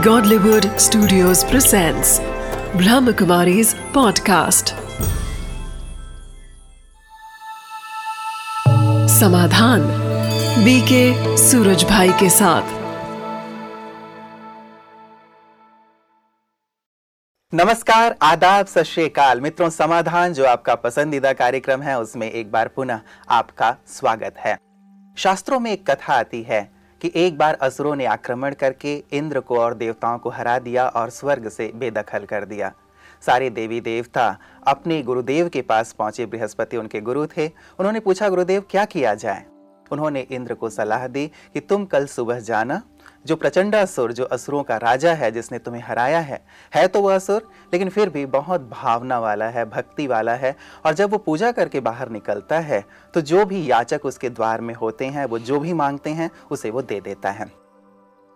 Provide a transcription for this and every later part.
Godlywood Studios presents Brahmakumari's podcast. समाधान BK Suraj भाई के साथ। नमस्कार, आदाब, सत श्रीकाल मित्रों, समाधान जो आपका पसंदीदा कार्यक्रम है, उसमें एक बार पुनः आपका स्वागत है। शास्त्रों में एक कथा आती है कि एक बार असुरों ने आक्रमण करके इंद्र को और देवताओं को हरा दिया और स्वर्ग से बेदखल कर दिया। सारे देवी देवता अपने गुरुदेव के पास पहुँचे। बृहस्पति उनके गुरु थे। उन्होंने पूछा, गुरुदेव, क्या किया जाए? उन्होंने इंद्र को सलाह दी कि, तुम कल सुबह जाना जो प्रचंडासुर जो असुरों का राजा है, जिसने तुम्हें हराया है है तो वह असुर, लेकिन फिर भी बहुत भावना वाला है, भक्ति वाला है, और जब वो पूजा करके बाहर निकलता है तो जो भी याचक उसके द्वार में होते हैं, वो जो भी मांगते हैं, उसे वो दे देता है।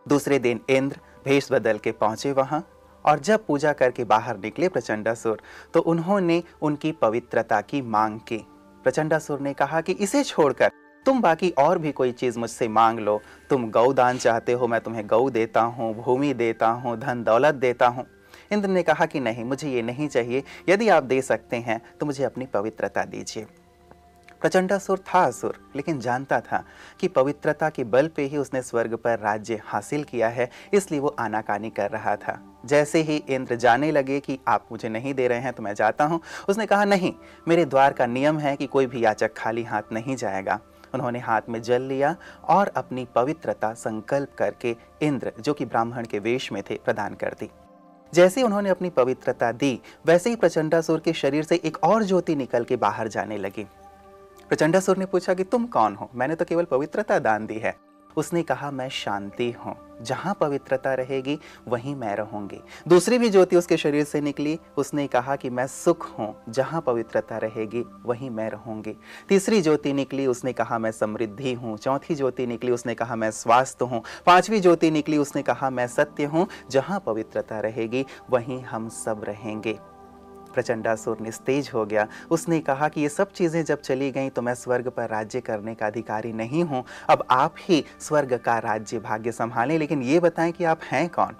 दूसरे दिन इंद्र भेष बदल के पहुँचे वहाँ, और जब पूजा करके बाहर निकले प्रचंडासुर तो उन्होंने उनकी पवित्रता की मांग की। प्रचंडासुर ने कहा कि इसे छोड़कर तुम बाकी और भी कोई चीज़ मुझसे मांग लो। तुम गौ दान चाहते हो, मैं तुम्हें गौ देता हूँ, भूमि देता हूँ, धन दौलत देता हूँ। इंद्र ने कहा कि नहीं, मुझे ये नहीं चाहिए। यदि आप दे सकते हैं तो मुझे अपनी पवित्रता दीजिए। प्रचंडासुर था असुर, लेकिन जानता था कि पवित्रता के बल पे ही उसने स्वर्ग पर राज्य हासिल किया है, इसलिए वो आनाकानी कर रहा था। जैसे ही इंद्र जाने लगे कि आप मुझे नहीं दे रहे हैं तो मैं जाता हूँ। उसने कहा, नहीं, मेरे द्वार का नियम है कि कोई भी याचक खाली हाथ नहीं जाएगा। उन्होंने हाथ में जल लिया और अपनी पवित्रता संकल्प करके इंद्र, जो कि ब्राह्मण के वेश में थे, प्रदान कर दी। जैसे उन्होंने अपनी पवित्रता दी, वैसे ही प्रचंडासुर के शरीर से एक और ज्योति निकल के बाहर जाने लगी। प्रचंडासुर ने पूछा कि तुम कौन हो? मैंने तो केवल पवित्रता दान दी है। उसने कहा, मैं शांति हूँ। जहाँ पवित्रता रहेगी, वहीं मैं रहूँगी। दूसरी भी ज्योति उसके शरीर से निकली। उसने कहा कि मैं सुख हूँ। जहाँ पवित्रता रहेगी, वहीं मैं रहूँगी। तीसरी ज्योति निकली। उसने कहा, मैं समृद्धि हूँ। चौथी ज्योति निकली। उसने कहा, मैं स्वास्थ्य हूँ। पांचवी ज्योति निकली। उसने कहा, मैं सत्य हूँ। जहाँ पवित्रता रहेगी, वहीं हम सब रहेंगे। प्रचंडासुर निस्तेज हो गया। उसने कहा कि ये सब चीज़ें जब चली गई तो मैं स्वर्ग पर राज्य करने का अधिकारी नहीं हूँ। अब आप ही स्वर्ग का राज्य भाग्य संभालें, लेकिन ये बताएँ कि आप हैं कौन?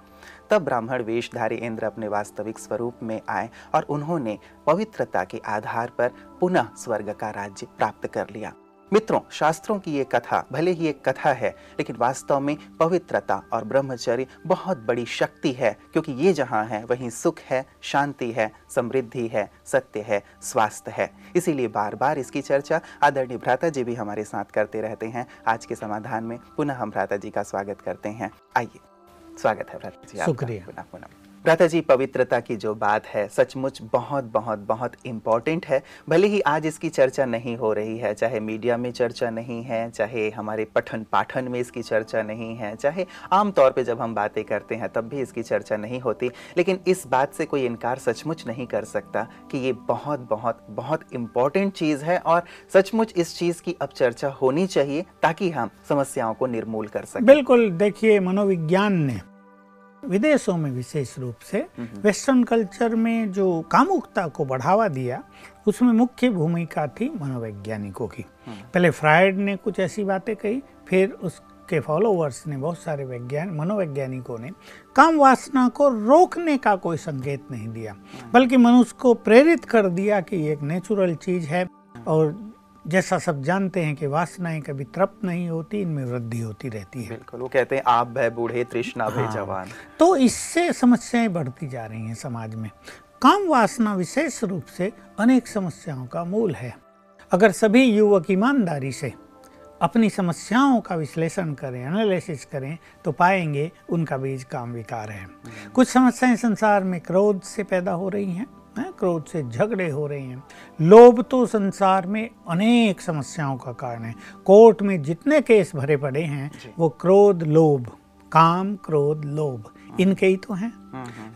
तब ब्राह्मण वेशधारी इंद्र अपने वास्तविक स्वरूप में आए और उन्होंने पवित्रता के आधार पर पुनः स्वर्ग का राज्य प्राप्त कर लिया। मित्रों शास्त्रों की ये कथा भले ही एक कथा है लेकिन वास्तव में पवित्रता और ब्रह्मचर्य बहुत बड़ी शक्ति है क्योंकि ये जहाँ है वहीं सुख है शांति है समृद्धि है सत्य है स्वास्थ्य है। इसीलिए बार बार इसकी चर्चा आदरणीय भ्राता जी भी हमारे साथ करते रहते हैं। आज के समाधान में पुनः हम भ्राता जी का स्वागत करते हैं। आइए स्वागत है भ्राता जी शुक्रिया। पुनः पुनः। भ्राता जी पवित्रता की जो बात है, सचमुच बहुत बहुत बहुत इंपॉर्टेंट है। भले ही आज इसकी चर्चा नहीं हो रही है, चाहे मीडिया में चर्चा नहीं है, चाहे हमारे पठन पाठन में इसकी चर्चा नहीं है, चाहे आम तौर पे जब हम बातें करते हैं, तब भी इसकी चर्चा नहीं होती। लेकिन इस बात से कोई इनकार सचमुच नहीं कर सकता कि ये बहुत बहुत बहुत इंपॉर्टेंट चीज़ है और सचमुच इस चीज़ की अब चर्चा होनी चाहिए ताकि हम समस्याओं को निर्मूल कर सकें। बिल्कुल, देखिए, मनोविज्ञान ने विदेशों में विशेष रूप से वेस्टर्न कल्चर में जो कामुकता को बढ़ावा दिया उसमें मुख्य भूमिका थी मनोवैज्ञानिकों की। पहले फ्राइड ने कुछ ऐसी बातें कही फिर उसके फॉलोअर्स ने बहुत सारे वैज्ञान मनोवैज्ञानिकों ने काम वासना को रोकने का कोई संकेत नहीं दिया बल्कि मनुष्य को प्रेरित कर दिया कि ये एक नेचुरल चीज़ है और जैसा सब जानते हैं कि वासनाएँ कभी तृप्त नहीं होती इनमें वृद्धि होती रहती है। बिल्कुल वो कहते हैं आप भय बूढ़े तृष्णा भय हाँ। जवान। तो इससे समस्याएँ बढ़ती जा रही हैं समाज में। काम वासना विशेष रूप से अनेक समस्याओं का मूल है। अगर सभी युवक ईमानदारी से अपनी समस्याओं का विश्लेषण करें एनालिसिस करें तो पाएँगे उनका बीज काम विकार है। कुछ समस्याएँ संसार में क्रोध से पैदा हो रही हैं। हैं, क्रोध से झगड़े हो रहे हैं। लोभ तो संसार में अनेक समस्याओं का कारण है। कोर्ट में जितने केस भरे पड़े हैं वो क्रोध लोभ काम क्रोध लोभ इनके ही तो हैं।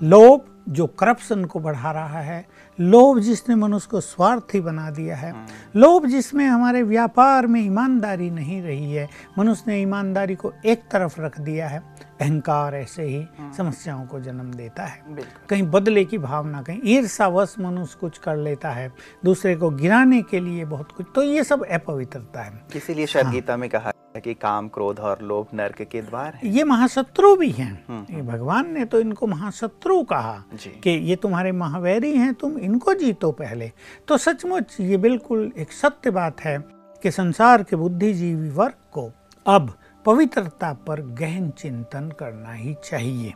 लोभ जो करप्शन को बढ़ा रहा है लोभ जिसने मनुष्य को स्वार्थी बना दिया है। लोभ जिसमें हमारे व्यापार में ईमानदारी नहीं रही है मनुष्य ने ईमानदारी को एक तरफ़ रख दिया है अहंकार ऐसे ही समस्याओं को जन्म देता है। कहीं बदले की भावना कहीं ईर्षावश मनुष्य कुछ कर लेता है दूसरे को गिराने के लिए बहुत कुछ। तो ये सब अपवित्रता है। इसीलिए शायद हाँ। गीता में कहा है कि काम क्रोध और लोभ नरक के द्वार हैं। ये महाशत्रु भी हैं। ये भगवान ने तो इनको महाशत्रु कहा कि ये तुम्हारे महावैरी हैं तुम इनको जीतो पहले। तो सचमुच ये बिल्कुल एक सत्य बात है कि संसार के बुद्धिजीवी वर्ग को अब पवित्रता पर गहन चिंतन करना ही चाहिए।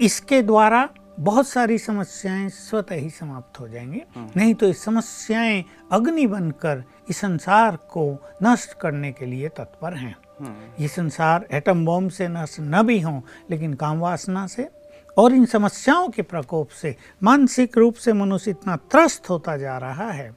इसके द्वारा बहुत सारी समस्याएँ स्वतः ही समाप्त हो जाएँगी। नहीं तो ये समस्याएँ अग्नि बनकर इस संसार को नष्ट करने के लिए तत्पर हैं। ये संसार एटम बॉम्ब से नष्ट न भी हो लेकिन काम वासना से और इन समस्याओं के प्रकोप से मानसिक रूप से मनुष्य इतना त्रस्त होता जा रहा है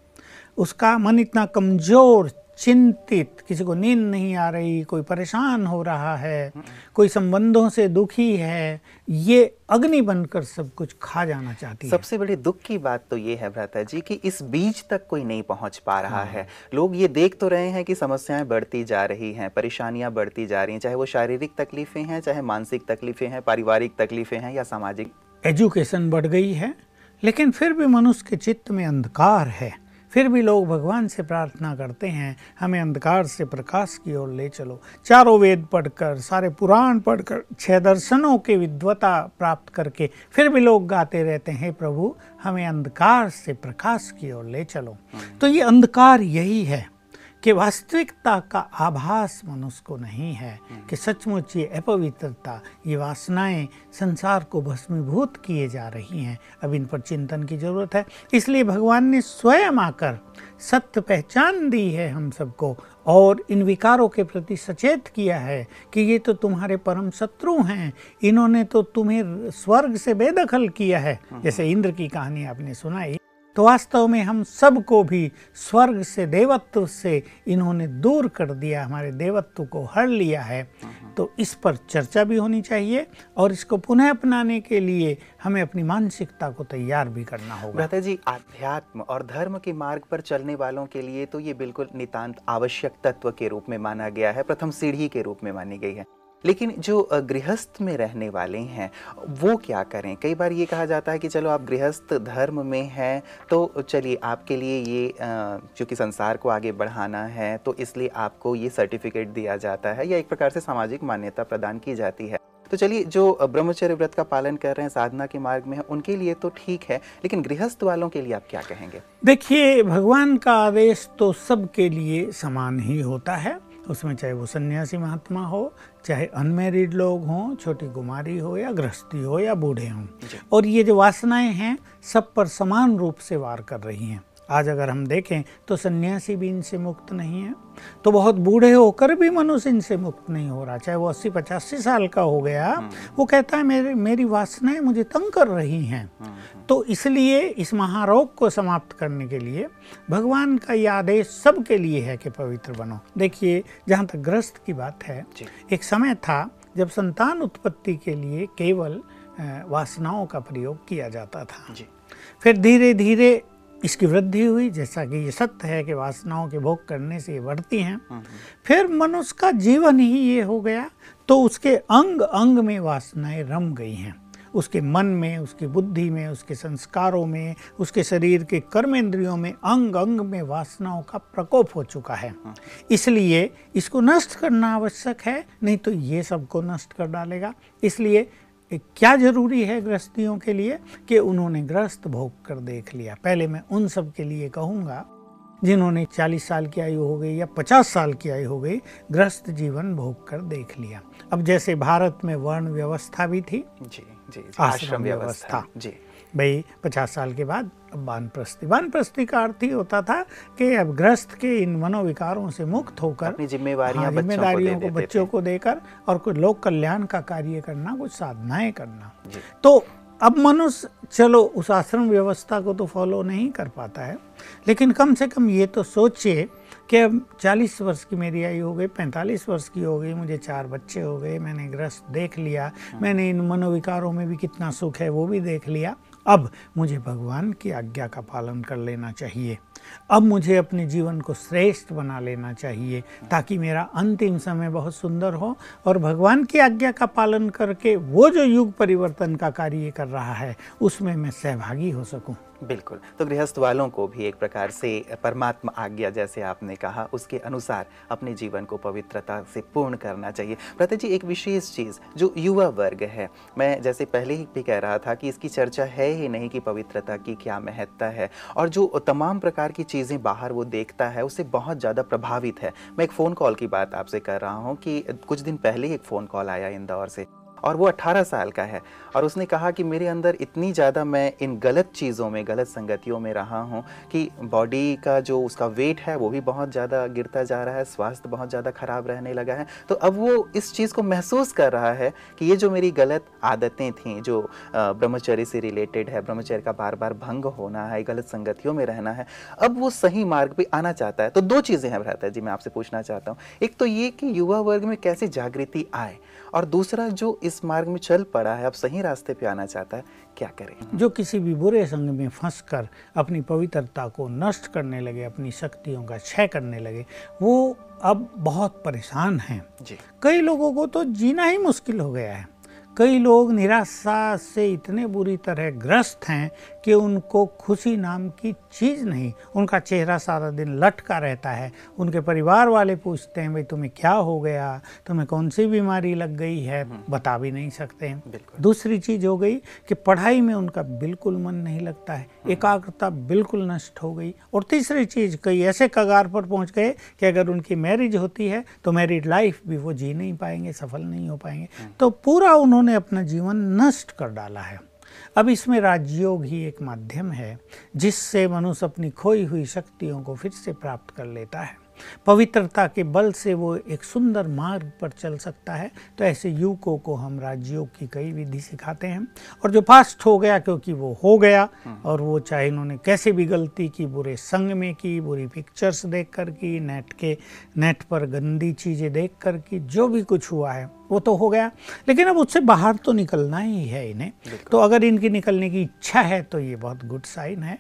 उसका मन इतना कमज़ोर चिंतित किसी को नींद नहीं आ रही कोई परेशान हो रहा है कोई संबंधों से दुखी है ये अग्नि बनकर सब कुछ खा जाना चाहती है। सबसे बड़ी दुख की बात तो ये है भ्राता जी कि इस बीज तक कोई नहीं पहुँच पा रहा है। लोग ये देख तो रहे हैं कि समस्याएँ बढ़ती जा रही हैं परेशानियाँ बढ़ती जा रही हैं चाहे वो शारीरिक तकलीफें हैं चाहे मानसिक तकलीफें हैं पारिवारिक तकलीफें हैं या सामाजिक। एजुकेशन बढ़ गई है लेकिन फिर भी मनुष्य के चित्त में अंधकार है। फिर भी लोग भगवान से प्रार्थना करते हैं हमें अंधकार से प्रकाश की ओर ले चलो। चारों वेद पढ़कर सारे पुराण पढ़कर छह दर्शनों के विद्वता प्राप्त करके फिर भी लोग गाते रहते हैं प्रभु हमें अंधकार से प्रकाश की ओर ले चलो। तो ये अंधकार यही है। कि वास्तविकता का आभास मनुष्य को नहीं है कि सचमुच ये अपवित्रता ये वासनाएँ संसार को भस्मीभूत किए जा रही हैं। अब इन पर चिंतन की ज़रूरत है। इसलिए भगवान ने स्वयं आकर सत्य पहचान दी है हम सबको और इन विकारों के प्रति सचेत किया है कि ये तो तुम्हारे परम शत्रु हैं। इन्होंने तो तुम्हें स्वर्ग से बेदखल किया है। जैसे इंद्र की कहानी आपने सुनाई। तो वास्तव में हम सबको भी स्वर्ग से देवत्व से इन्होंने दूर कर दिया हमारे देवत्व को हर लिया है। तो इस पर चर्चा भी होनी चाहिए और इसको पुनः अपनाने के लिए हमें अपनी मानसिकता को तैयार भी करना होगा। भ्राता जी आध्यात्म और धर्म के मार्ग पर चलने वालों के लिए तो ये बिल्कुल नितांत आवश्यक तत्व के रूप में माना गया है। प्रथम सीढ़ी के रूप में मानी गई है। लेकिन जो गृहस्थ में रहने वाले हैं, वो क्या करें? कई बार ये कहा जाता है कि चलो आप गृहस्थ धर्म में हैं तो चलिए आपके लिए ये चूँकि संसार को आगे बढ़ाना है तो इसलिए आपको ये सर्टिफिकेट दिया जाता है या एक प्रकार से सामाजिक मान्यता प्रदान की जाती है। तो चलिए, जो ब्रह्मचर्य व्रत का पालन कर रहे हैं, साधना के मार्ग में है, उनके लिए तो ठीक है, लेकिन गृहस्थ वालों के लिए आप क्या कहेंगे? देखिए, भगवान का आदेश तो सबके लिए समान ही होता है। उसमें चाहे वो सन्यासी महात्मा हो चाहे अनमेरिड लोग हों छोटी कुमारी हो या गृहस्थी हो या बूढ़े हों। और ये जो वासनाएँ हैं सब पर समान रूप से वार कर रही हैं। आज अगर हम देखें तो सन्यासी भी इनसे मुक्त नहीं है। तो बहुत बूढ़े होकर भी मनुष्य इनसे मुक्त नहीं हो रहा। चाहे वो अस्सी पचासी साल का हो गया वो कहता है मेरे मेरी वासनाएँ मुझे तंग कर रही हैं। तो इसलिए इस महारोग को समाप्त करने के लिए भगवान का ये आदेश सबके लिए है कि पवित्र बनो। देखिए जहाँ तक ग्रस्त की बात है एक समय था जब संतान उत्पत्ति के लिए केवल वासनाओं का प्रयोग किया जाता था। फिर धीरे धीरे इसकी वृद्धि हुई जैसा कि ये सत्य है कि वासनाओं के भोग करने से ये बढ़ती हैं। फिर मनुष्य का जीवन ही ये हो गया तो उसके अंग अंग में वासनाएँ रम गई हैं। उसके मन में उसकी बुद्धि में उसके संस्कारों में उसके शरीर के कर्मेंद्रियों में अंग अंग में वासनाओं का प्रकोप हो चुका है। इसलिए इसको नष्ट करना आवश्यक है नहीं तो ये सबको नष्ट कर डालेगा। इसलिए क्या ज़रूरी है गृहस्थियों के लिए कि उन्होंने ग्रस्त भोग कर देख लिया? पहले मैं उन सब के लिए कहूँगा जिन्होंने 40 साल की आयु हो गई या 50 साल की आयु हो गई ग्रस्त जीवन भोग कर देख लिया। अब जैसे भारत में वर्ण व्यवस्था भी थी जी जी आश्रम व्यवस्था। जी। भाई पचास साल के बाद अब वानप्रस्थी। वानप्रस्थी का अर्थ ही होता था कि अब ग्रस्त के इन मनोविकारों से मुक्त होकर अपनी जिम्मेवारियाँ हाँ, को जिम्मेदारियों को देते बच्चों को देकर और कुछ लोक कल्याण का कार्य करना कुछ साधनाएँ करना। तो अब मनुष्य चलो उस आश्रम व्यवस्था को तो फॉलो नहीं कर पाता है लेकिन कम से कम ये तो सोचिए कि अब 40 वर्ष की मेरी आयु हो गई 45 वर्ष की हो गई मुझे चार बच्चे हो गए मैंने ग्रस्त देख लिया मैंने इन मनोविकारों में भी कितना सुख है वो भी देख लिया। अब मुझे भगवान की आज्ञा का पालन कर लेना चाहिए। अब मुझे अपने जीवन को श्रेष्ठ बना लेना चाहिए ताकि मेरा अंतिम समय बहुत सुंदर हो और भगवान की आज्ञा का पालन करके वो जो युग परिवर्तन का कार्य कर रहा है, उसमें मैं सहभागी हो सकूँ। बिल्कुल। तो गृहस्थ वालों को भी एक प्रकार से परमात्मा आज्ञा, जैसे आपने कहा, उसके अनुसार अपने जीवन को पवित्रता से पूर्ण करना चाहिए। प्रत्येक जी, एक विशेष चीज़ जो युवा वर्ग है, मैं जैसे पहले ही भी कह रहा था कि इसकी चर्चा है ही नहीं कि पवित्रता की क्या महत्ता है, और जो तमाम प्रकार की चीज़ें बाहर वो देखता है उससे बहुत ज़्यादा प्रभावित है। मैं एक फ़ोन कॉल की बात आपसे कर रहा हूँ कि कुछ दिन पहले ही एक फ़ोन कॉल आया इंदौर से। और वो 18 साल का है। और उसने कहा कि मेरे अंदर इतनी ज़्यादा मैं इन गलत चीज़ों में, गलत संगतियों में रहा हूँ कि बॉडी का जो उसका वेट है, वो भी बहुत ज़्यादा गिरता जा रहा है, स्वास्थ्य बहुत ज़्यादा ख़राब रहने लगा है। तो अब वो इस चीज़ को महसूस कर रहा है कि ये जो मेरी गलत आदतें थीं, जो ब्रह्मचर्य से रिलेटेड है, ब्रह्मचर्य का बार बार भंग होना है, गलत संगतियों में रहना है, अब वो सही मार्ग पर आना चाहता है। तो दो चीज़ें हैं भ्राता जी, मैं आपसे पूछना चाहता हूँ। एक तो ये कि युवा वर्ग में कैसे जागृति आए और दूसरा जो इस मार्ग में चल पड़ा है अब सही रास्ते पे आना चाहता है क्या करें? जो किसी भी बुरे संग में फंस कर अपनी पवित्रता को नष्ट करने लगे अपनी शक्तियों का क्षय करने लगे वो अब बहुत परेशान हैं। कई लोगों को तो जीना ही मुश्किल हो गया है। कई लोग निराशा से इतने बुरी तरह ग्रस्त हैं कि उनको खुशी नाम की चीज़ नहीं। उनका चेहरा सारा दिन लटका रहता है। उनके परिवार वाले पूछते हैं भाई तुम्हें क्या हो गया? तुम्हें कौन सी बीमारी लग गई है? हम्म। बता भी नहीं सकते हैं। दूसरी चीज़ हो गई कि पढ़ाई में उनका बिल्कुल मन नहीं लगता है। हम्म। एकाग्रता बिल्कुल नष्ट हो गई। और तीसरी चीज़ कई ऐसे कगार पर पहुँच गए कि अगर उनकी मैरिज होती है तो मैरिड लाइफ भी वो जी नहीं पाएँगे सफल नहीं हो पाएँगे। हम्म। तो पूरा उन्होंने अपना जीवन नष्ट कर डाला है। अब इसमें राजयोग ही एक माध्यम है, जिससे मनुष्य अपनी खोई हुई शक्तियों को फिर से प्राप्त कर लेता है। पवित्रता के बल से वो एक सुंदर मार्ग पर चल सकता है। तो ऐसे युवकों को हम राजयोग की कई विधि सिखाते हैं। और जो फास्ट हो गया क्योंकि वो हो गया। और वो चाहे इन्होंने कैसे भी गलती की बुरे संग में की बुरी पिक्चर्स देख कर की नेट के नेट पर गंदी चीज़ें देख कर की जो भी कुछ हुआ है वो तो हो गया। लेकिन अब उससे बाहर तो निकलना ही है इन्हें। तो अगर इनकी निकलने की इच्छा है तो ये बहुत गुड साइन है।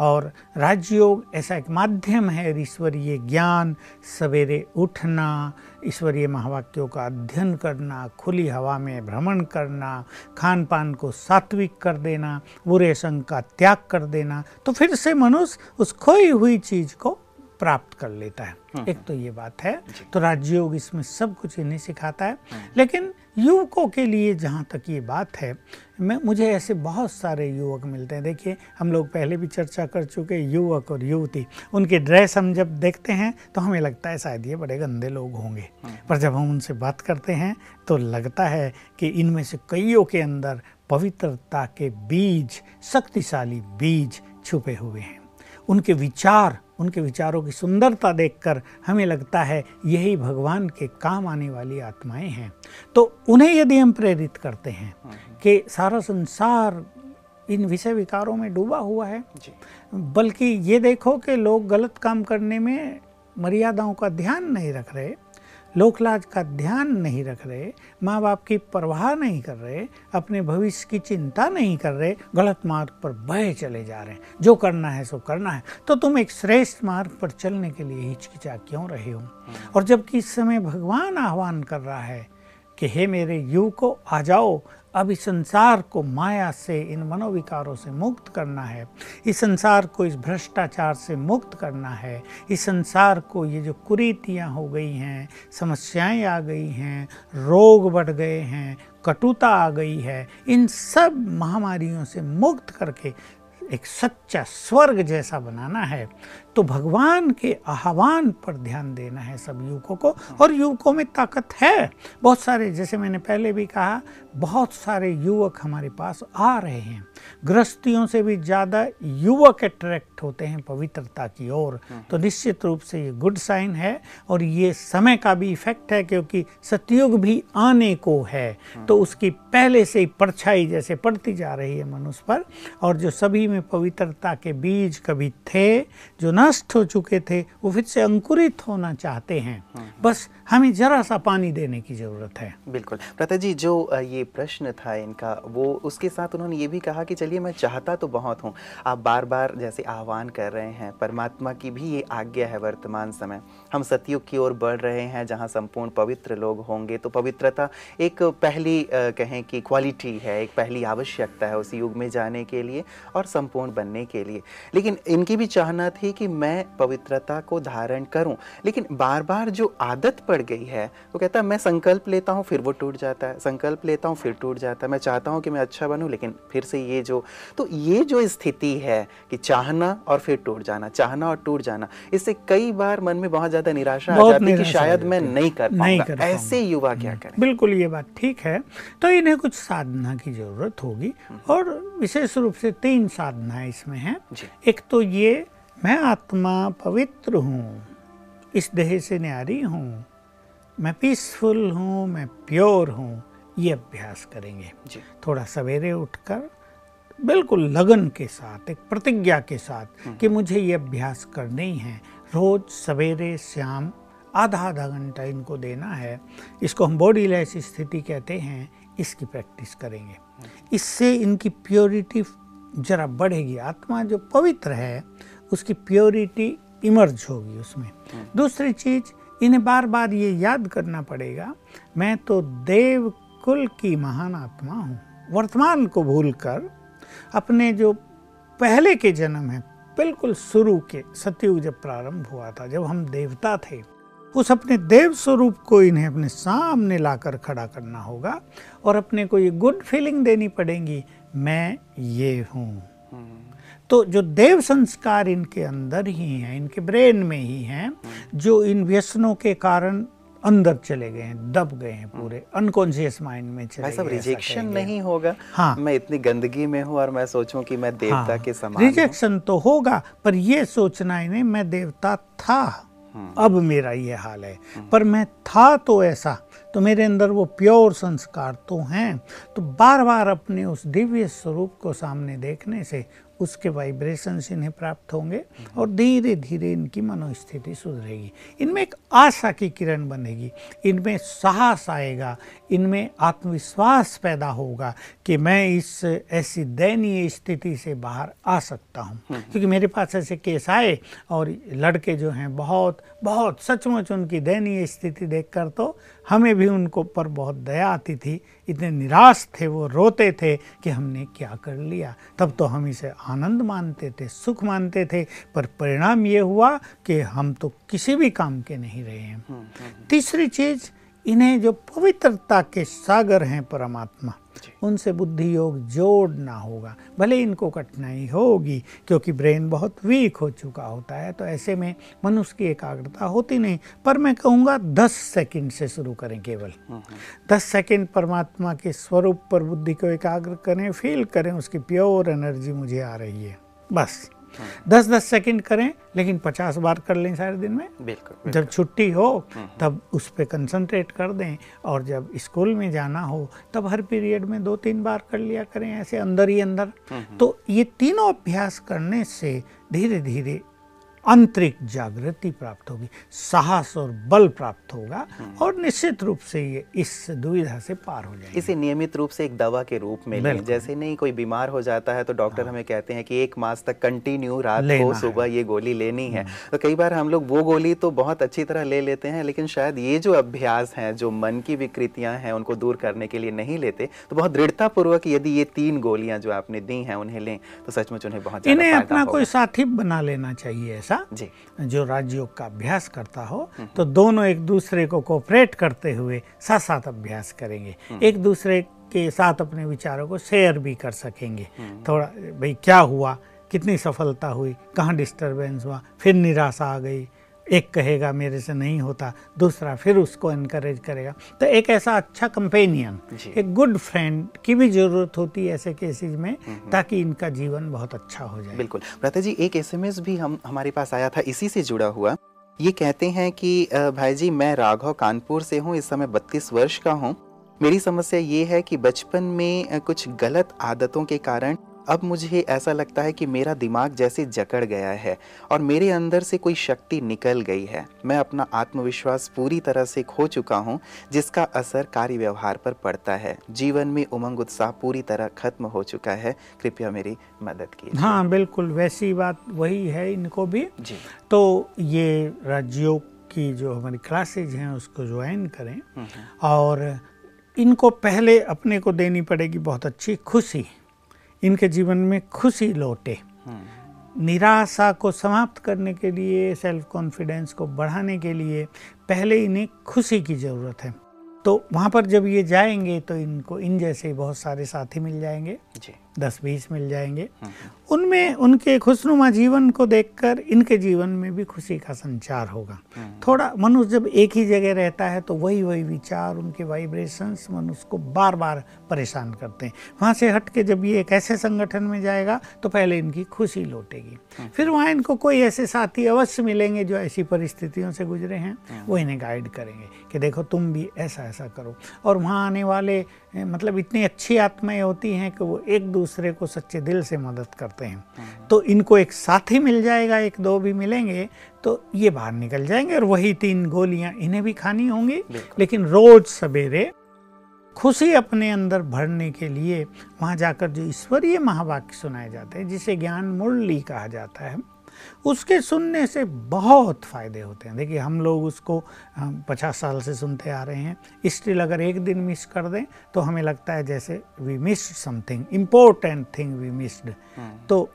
और राजयोग ऐसा एक माध्यम है ईश्वरीय ज्ञान सवेरे उठना ईश्वरीय महावाक्यों का अध्ययन करना खुली हवा में भ्रमण करना खान पान को सात्विक कर देना बुरे संग का त्याग कर देना तो फिर से मनुष्य उस खोई हुई चीज़ को प्राप्त कर लेता है। हम्म, एक तो ये बात है। तो राजयोग इसमें सब कुछ इन्हें सिखाता है। हम्म। लेकिन युवकों के लिए जहाँ तक ये बात है मैं मुझे ऐसे बहुत सारे युवक मिलते हैं। देखिए हम लोग पहले भी चर्चा कर चुके युवक और युवती। उनके ड्रेस हम जब देखते हैं तो हमें लगता है शायद ये बड़े गंदे लोग होंगे। हम्म। पर जब हम उनसे बात करते हैं तो लगता है कि इनमें से कईयों के अंदर पवित्रता के बीज शक्तिशाली बीज छुपे हुए हैं। उनके विचार उनके विचारों की सुंदरता देखकर हमें लगता है यही भगवान के काम आने वाली आत्माएँ हैं। तो उन्हें यदि हम प्रेरित करते हैं कि सारा संसार इन विषय विकारों में डूबा हुआ है बल्कि ये देखो कि लोग गलत काम करने में मर्यादाओं का ध्यान नहीं रख रहे लोकलाज का ध्यान नहीं रख रहे माँ बाप की परवाह नहीं कर रहे अपने भविष्य की चिंता नहीं कर रहे गलत मार्ग पर बहे चले जा रहे हैं। जो करना है सो करना है। तो तुम एक श्रेष्ठ मार्ग पर चलने के लिए हिचकिचा क्यों रहे हो? और जबकि इस समय भगवान आह्वान कर रहा है कि हे मेरे युव को आ जाओ अब इस संसार को माया से, इन मनोविकारों से मुक्त करना है। इस संसार को इस भ्रष्टाचार से मुक्त करना है। इस संसार को ये जो कुरीतियाँ हो गई हैं, समस्याएँ आ गई हैं, रोग बढ़ गए हैं, कटुता आ गई है, इन सब महामारियों से मुक्त करके एक सच्चा स्वर्ग जैसा बनाना है। तो भगवान के आह्वान पर ध्यान देना है सब युवकों को। और युवकों में ताकत है। बहुत सारे, जैसे मैंने पहले भी कहा बहुत सारे युवक हमारे पास आ रहे हैं। गृहस्थियों से भी ज़्यादा युवक अट्रैक्ट होते हैं पवित्रता की ओर। तो निश्चित रूप से ये गुड साइन है और ये समय का भी इफ़ेक्ट है क्योंकि सतयुग भी आने को है। तो उसकी पहले से ही परछाई जैसे पड़ती जा रही है मनुष्य पर और जो सभी में पवित्रता के बीज कभी थे जो नष्ट हो चुके थे वो फिर से अंकुरित होना चाहते हैं। हम्म। बस हमें जरा सा पानी देने की ज़रूरत है। बिल्कुल। प्रता जी, जो ये प्रश्न था इनका, वो, उसके साथ उन्होंने ये भी कहा कि चलिए मैं चाहता तो बहुत हूँ। आप बार बार जैसे आह्वान कर रहे हैं, परमात्मा की भी ये आज्ञा है वर्तमान समय। हम सतयुग की ओर बढ़ रहे हैं, जहाँ संपूर्ण पवित्र लोग होंगे तो पवित्रता एक पहली कहें कि क्वालिटी है, एक पहली आवश्यकता है उस युग में जाने के लिए और संपूर्ण बनने के लिए। लेकिन इनकी भी चाहना थी कि मैं पवित्रता को धारण करूँ। लेकिन बार बार जो आदत पड़ गई है। वो कहता है मैं संकल्प लेता हूँ फिर वो टूट जाता है। संकल्प लेता हूँ फिर टूट जाता है। मैं चाहता हूँ कि मैं अच्छा बनूँ लेकिन फिर से ये जो तो ये जो स्थिति है कि चाहना और फिर टूट जाना चाहना और टूट जाना इससे कई बार मन में बहुत ज़्यादा निराशा आ जाती है कि शायद मैं नहीं कर नहीं कर ऐसे युवा क्या करें? बिल्कुल ये बात ठीक है। तो इन्हें कुछ साधना की ज़रूरत होगी हम्म। और विशेष रूप से तीन साधना इसमें है। एक तो ये मैं आत्मा पवित्र हूँ इस देह से न्यारी हूँ मैं पीसफुल हूँ मैं प्योर हूँ ये अभ्यास करेंगे। थोड़ा सवेरे उठकर बिल्कुल लगन के साथ एक प्रतिज्ञा के साथ हम्म। कि मुझे ये अभ्यास करने ही है। रोज सवेरे शाम आधा आधा घंटा इनको देना है। इसको हम बॉडी लेस स्थिति कहते हैं इसकी प्रैक्टिस करेंगे। हम्म। इससे इनकी प्योरिटी जरा बढ़ेगी। आत्मा जो पवित्र है उसकी प्योरिटी इमर्ज होगी उसमें। हम्म। दूसरी चीज़ इन्हें बार बार ये याद करना पड़ेगा, मैं तो देव कुल की महान आत्मा हूँ। वर्तमान को भूलकर अपने जो पहले के जन्म है, बिल्कुल शुरू के सतयुग जब प्रारंभ हुआ था, जब हम देवता थे, उस अपने देव स्वरूप को इन्हें अपने सामने लाकर खड़ा करना होगा और अपने को ये गुड फीलिंग देनी पड़ेगी, मैं ये हूँ। तो जो देव संस्कार इनके अंदर ही हैं इनके ब्रेन में ही हैं जो इन व्यसनों के कारण अंदर चले गए हैं दब गए हैं पूरे अनकॉन्शियस माइंड में चले सब रिजेक्शन नहीं होगा। हाँ। मैं इतनी गंदगी में हूँ और मैं सोचूं कि मैं देवता हाँ, के समान रिजेक्शन तो होगा पर ये सोचना ही नहीं मैं देवता था। हम्म। अब मेरा ये हाल है। हम्म। पर मैं था तो ऐसा तो मेरे अंदर वो प्योर संस्कार तो हैं। तो बार बार अपने उस दिव्य स्वरूप को सामने देखने से उसके वाइब्रेशंस इन्हें प्राप्त होंगे और धीरे धीरे इनकी मनोस्थिति सुधरेगी। इनमें एक आशा की किरण बनेगी। इनमें साहस आएगा। इनमें आत्मविश्वास पैदा होगा कि मैं इस ऐसी दयनीय स्थिति से बाहर आ सकता हूँ। हम्म। क्योंकि मेरे पास ऐसे केस आए और लड़के जो हैं बहुत बहुत सचमुच उनकी दयनीय स्थिति देखकर तो हमें भी उनको पर बहुत दया आती थी। इतने निराश थे वो रोते थे कि हमने क्या कर लिया? तब तो हम इसे आनंद मानते थे सुख मानते थे पर परिणाम ये हुआ कि हम तो किसी भी काम के नहीं रहे हैं हम्म, हम्म, हम्म। तीसरी चीज़ इन्हें जो पवित्रता के सागर हैं परमात्मा उनसे बुद्धि योग जोड़ना होगा। भले इनको कठिनाई होगी क्योंकि ब्रेन बहुत वीक हो चुका होता है तो ऐसे में मनुष्य की एकाग्रता होती नहीं। पर मैं कहूँगा दस सेकंड से शुरू करें केवल। हम्म, हम्म। दस सेकंड परमात्मा के स्वरूप पर बुद्धि को एकाग्र करें फील करें उसकी प्योर एनर्जी मुझे आ रही है। बस। दस दस सेकंड करें लेकिन पचास बार कर लें सारे दिन में। बिल्कुल, जब छुट्टी हो हम्म, हम्म। तब उस पर कंसंट्रेट कर दें और जब स्कूल में जाना हो तब हर पीरियड में दो तीन बार कर लिया करें ऐसे अंदर ही अंदर। हम्म, तो ये तीनों अभ्यास करने से धीरे धीरे आंतरिक जागृति प्राप्त होगी साहस और बल प्राप्त होगा हम्म। और निश्चित रूप से ये इस दुविधा से पार हो जाएगा। इसे नियमित रूप से एक दवा के रूप में लें। जैसे नहीं कोई बीमार हो जाता है तो डॉक्टर हाँ। हमें कहते हैं कि एक मास तक कंटिन्यू रात को सुबह ये गोली लेनी है। हम्म। तो कई बार हम लोग वो गोली तो बहुत अच्छी तरह ले लेते हैं लेकिन शायद ये जो अभ्यास है जो मन की विकृतियाँ हैं उनको दूर करने के लिए नहीं लेते। तो बहुत दृढ़ता पूर्वक यदि ये तीन गोलियाँ जो आपने दी हैं उन्हें लें तो सचमुच उन्हें बहुत इन्हें अपना कोई साथी बना लेना चाहिए ऐसा। जी जो राजयोग का अभ्यास करता हो। तो दोनों एक दूसरे को कोऑपरेट करते हुए साथ साथ अभ्यास करेंगे हम्म। एक दूसरे के साथ अपने विचारों को शेयर भी कर सकेंगे हम्म। थोड़ा भाई क्या हुआ कितनी सफलता हुई कहाँ डिस्टरबेंस हुआ फिर निराशा आ गई एक कहेगा मेरे से नहीं होता दूसरा फिर उसको इनकरेज करेगा। तो एक ऐसा अच्छा कंपेनियन एक गुड फ्रेंड की भी ज़रूरत होती है ऐसे केसेज में हम्म, हम्म। ताकि इनका जीवन बहुत अच्छा हो जाए। बिल्कुल। प्रता जी एक एसएमएस भी हम हमारे पास आया था इसी से जुड़ा हुआ। ये कहते हैं कि भाई जी मैं राघव कानपुर से हूँ इस समय बत्तीस वर्ष का हूँ। मेरी समस्या ये है कि बचपन में कुछ गलत आदतों के कारण अब मुझे ऐसा लगता है कि मेरा दिमाग जैसे जकड़ गया है और मेरे अंदर से कोई शक्ति निकल गई है। मैं अपना आत्मविश्वास पूरी तरह से खो चुका हूँ जिसका असर कार्य व्यवहार पर पड़ता है। जीवन में उमंग उत्साह पूरी तरह खत्म हो चुका है। कृपया मेरी मदद की हाँ बिल्कुल वैसी बात वही है इनको भी। जी। तो ये राजयोग की जो हमारी क्लासेज हैं उसको ज्वाइन करें हम्म, और इनको पहले अपने को देनी पड़ेगी बहुत अच्छी खुशी। इनके जीवन में खुशी लौटे। निराशा को समाप्त करने के लिए सेल्फ कॉन्फिडेंस को बढ़ाने के लिए पहले इन्हें खुशी की ज़रूरत है। तो वहाँ पर जब ये जाएँगे तो इनको इन जैसे बहुत सारे साथी मिल जाएँगे। जी। दस बीस मिल जाएँगे। उनमें, उनके खुशनुमा जीवन को देखकर इनके जीवन में भी खुशी का संचार होगा। थोड़ा मनुष्य जब एक ही जगह रहता है तो वही वही विचार, उनके वाइब्रेशंस मनुष्य को बार बार परेशान करते हैं। वहाँ से हट के जब ये एक ऐसे संगठन में जाएगा तो पहले इनकी खुशी लौटेगी। फिर वहाँ इनको कोई ऐसे साथी अवश्य मिलेंगे जो ऐसी परिस्थितियों से गुजरे हैं, वो इन्हें गाइड करेंगे कि देखो तुम भी ऐसा ऐसा करो। और वहाँ आने वाले मतलब इतनी अच्छी आत्माएँ होती हैं कि वो एक दूसरे को सच्चे दिल से मदद करते हैं। तो इनको एक साथी मिल जाएगा एक दो भी मिलेंगे तो ये बाहर निकल जाएँगे और वही तीन गोलियाँ इन्हें भी खानी होंगी। लेकिन रोज सवेरे खुशी अपने अंदर भरने के लिए वहाँ जाकर जो ईश्वरीय महावाक्य सुनाए जाते हैं जिसे ज्ञान मुरली कहा जाता है उसके सुनने से बहुत फ़ायदे होते हैं। देखिए हम लोग उसको पचास साल से सुनते आ रहे हैं। स्टिल अगर एक दिन मिस कर दें तो हमें लगता है जैसे we missed something important thing we missed तो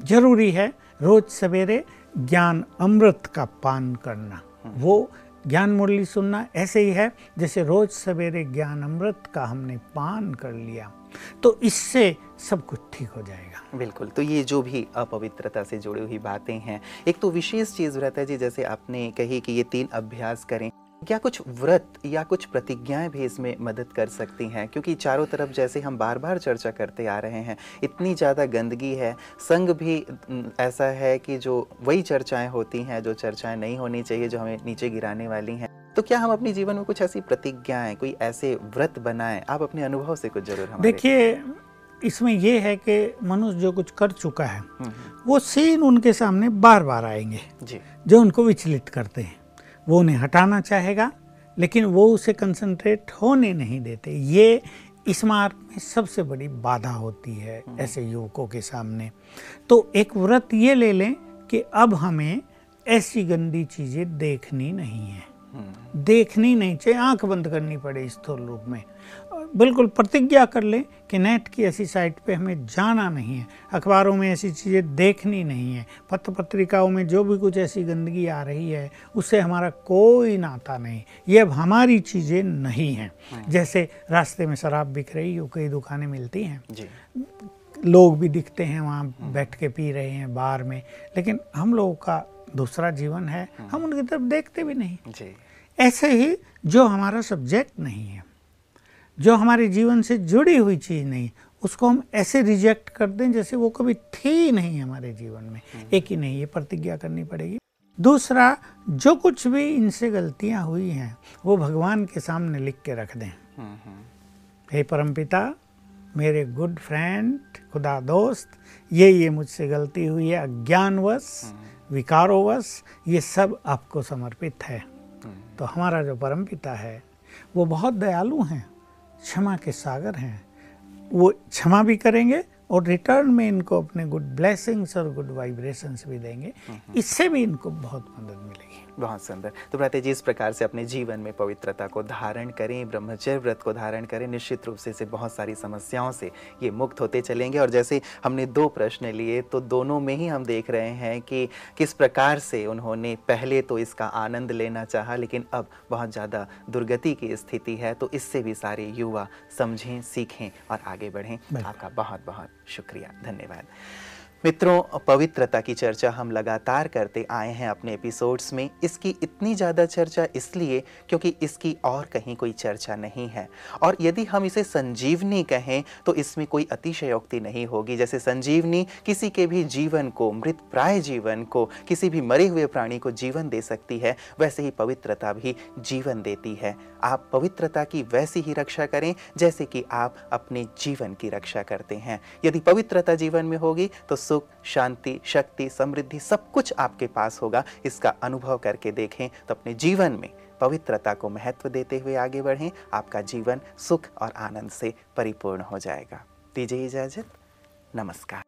ज़रूरी है रोज सवेरे ज्ञान अमृत का पान करना। वो ज्ञान मुरली सुनना ऐसे ही है जैसे रोज सवेरे ज्ञान अमृत का हमने पान कर लिया। तो इससे सब कुछ ठीक हो जाएगा। बिल्कुल तो ये जो भी अपवित्रता से जुड़ी हुई बातें हैं, एक तो विशेष चीज़ रहता है जी, जैसे आपने कही कि ये तीन अभ्यास करें, क्या कुछ व्रत या कुछ प्रतिज्ञाएँ भी इसमें मदद कर सकती हैं? क्योंकि चारों तरफ़ जैसे हम बार बार चर्चा करते आ रहे हैं, इतनी ज़्यादा गंदगी है, संग भी ऐसा है कि जो वही चर्चाएँ होती हैं, जो चर्चाएँ नहीं होनी चाहिए, जो हमें नीचे गिराने वाली हैं तो क्या हम अपने जीवन में कुछ ऐसी प्रतिज्ञाएँ कोई ऐसे व्रत बनाएँ? आप अपने अनुभव से कुछ ज़रूर देखिए इसमें यह है कि मनुष्य जो कुछ कर चुका है हम्म, वो सीन उनके सामने बार बार आएँगे। जी। जो उनको विचलित करते हैं वो उन्हें हटाना चाहेगा लेकिन वो उसे कंसंट्रेट होने नहीं देते। ये इस मार्ग में सबसे बड़ी बाधा होती है ऐसे युवकों के सामने। तो एक व्रत ये ले लें कि अब हमें ऐसी गंदी चीज़ें देखनी नहीं है। हम्म, देखनी नहीं चाहिए आँख बंद करनी पड़े स्थूल रूप में। बिल्कुल प्रतिज्ञा कर लें कि नेट की ऐसी साइट पे हमें जाना नहीं है अखबारों में ऐसी चीज़ें देखनी नहीं है पत्र पत्रिकाओं में जो भी कुछ ऐसी गंदगी आ रही है उससे हमारा कोई नाता नहीं। ये अब हमारी चीज़ें नहीं हैं। जैसे रास्ते में शराब बिक रही हो कई दुकानें मिलती हैं। लोग भी दिखते हैं वहाँ बैठ के पी रहे हैं बार में। लेकिन हम लोगों का दूसरा जीवन है हम उनकी तरफ़ देखते भी नहीं। जी। ऐसे ही जो हमारा सब्जेक्ट नहीं है जो हमारे जीवन से जुड़ी हुई चीज़ नहीं उसको हम ऐसे रिजेक्ट कर दें जैसे वो कभी थी ही नहीं हमारे जीवन में। एक ही नहीं ये प्रतिज्ञा करनी पड़ेगी। दूसरा जो कुछ भी इनसे गलतियाँ हुई हैं वो भगवान के सामने लिख के रख दें। हम्म, हम्म, हे परमपिता मेरे गुड फ्रेंड खुदा दोस्त ये ये मुझसे गलती हुई है अज्ञानवश विकारोवश ये सब आपको समर्पित है। तो हमारा जो परम पिता है वो बहुत दयालु हैं क्षमा के सागर हैं। वो क्षमा भी करेंगे और रिटर्न में इनको अपने गुड ब्लेसिंग्स और गुड वाइब्रेशंस भी देंगे। इससे भी इनको बहुत मदद मिलेगी। बहुत सुंदर। तो भ्राता जी इस प्रकार से अपने जीवन में पवित्रता को धारण करें ब्रह्मचर्य व्रत को धारण करें निश्चित रूप से इसे बहुत सारी समस्याओं से ये मुक्त होते चलेंगे। और जैसे हमने दो प्रश्न लिए तो दोनों में ही हम देख रहे हैं कि किस प्रकार से उन्होंने पहले तो इसका आनंद लेना चाहा लेकिन अब बहुत ज़्यादा दुर्गति की स्थिति है तो इससे भी सारे युवा समझें सीखें और आगे बढ़ें। आपका बहुत बहुत शुक्रिया। धन्यवाद। मित्रों, पवित्रता की चर्चा हम लगातार करते आए हैं अपने एपिसोड्स में। इसकी इतनी ज़्यादा चर्चा इसलिए क्योंकि इसकी और कहीं कोई चर्चा नहीं है। और यदि हम इसे संजीवनी कहें तो इसमें कोई अतिशयोक्ति नहीं होगी। जैसे संजीवनी किसी के भी जीवन को, मृत प्राय जीवन को, किसी भी मरे हुए प्राणी को जीवन दे सकती है, वैसे ही पवित्रता भी जीवन देती है। आप पवित्रता की वैसी ही रक्षा करें, जैसे कि आप अपने जीवन की रक्षा करते हैं। यदि पवित्रता जीवन में होगी तो सुख, शांति, शक्ति, समृद्धि सब कुछ आपके पास होगा। इसका अनुभव करके देखें तो अपने जीवन में पवित्रता को महत्व देते हुए आगे बढ़ें। आपका जीवन सुख और आनंद से परिपूर्ण हो जाएगा। दीजिए इजाज़त। नमस्कार।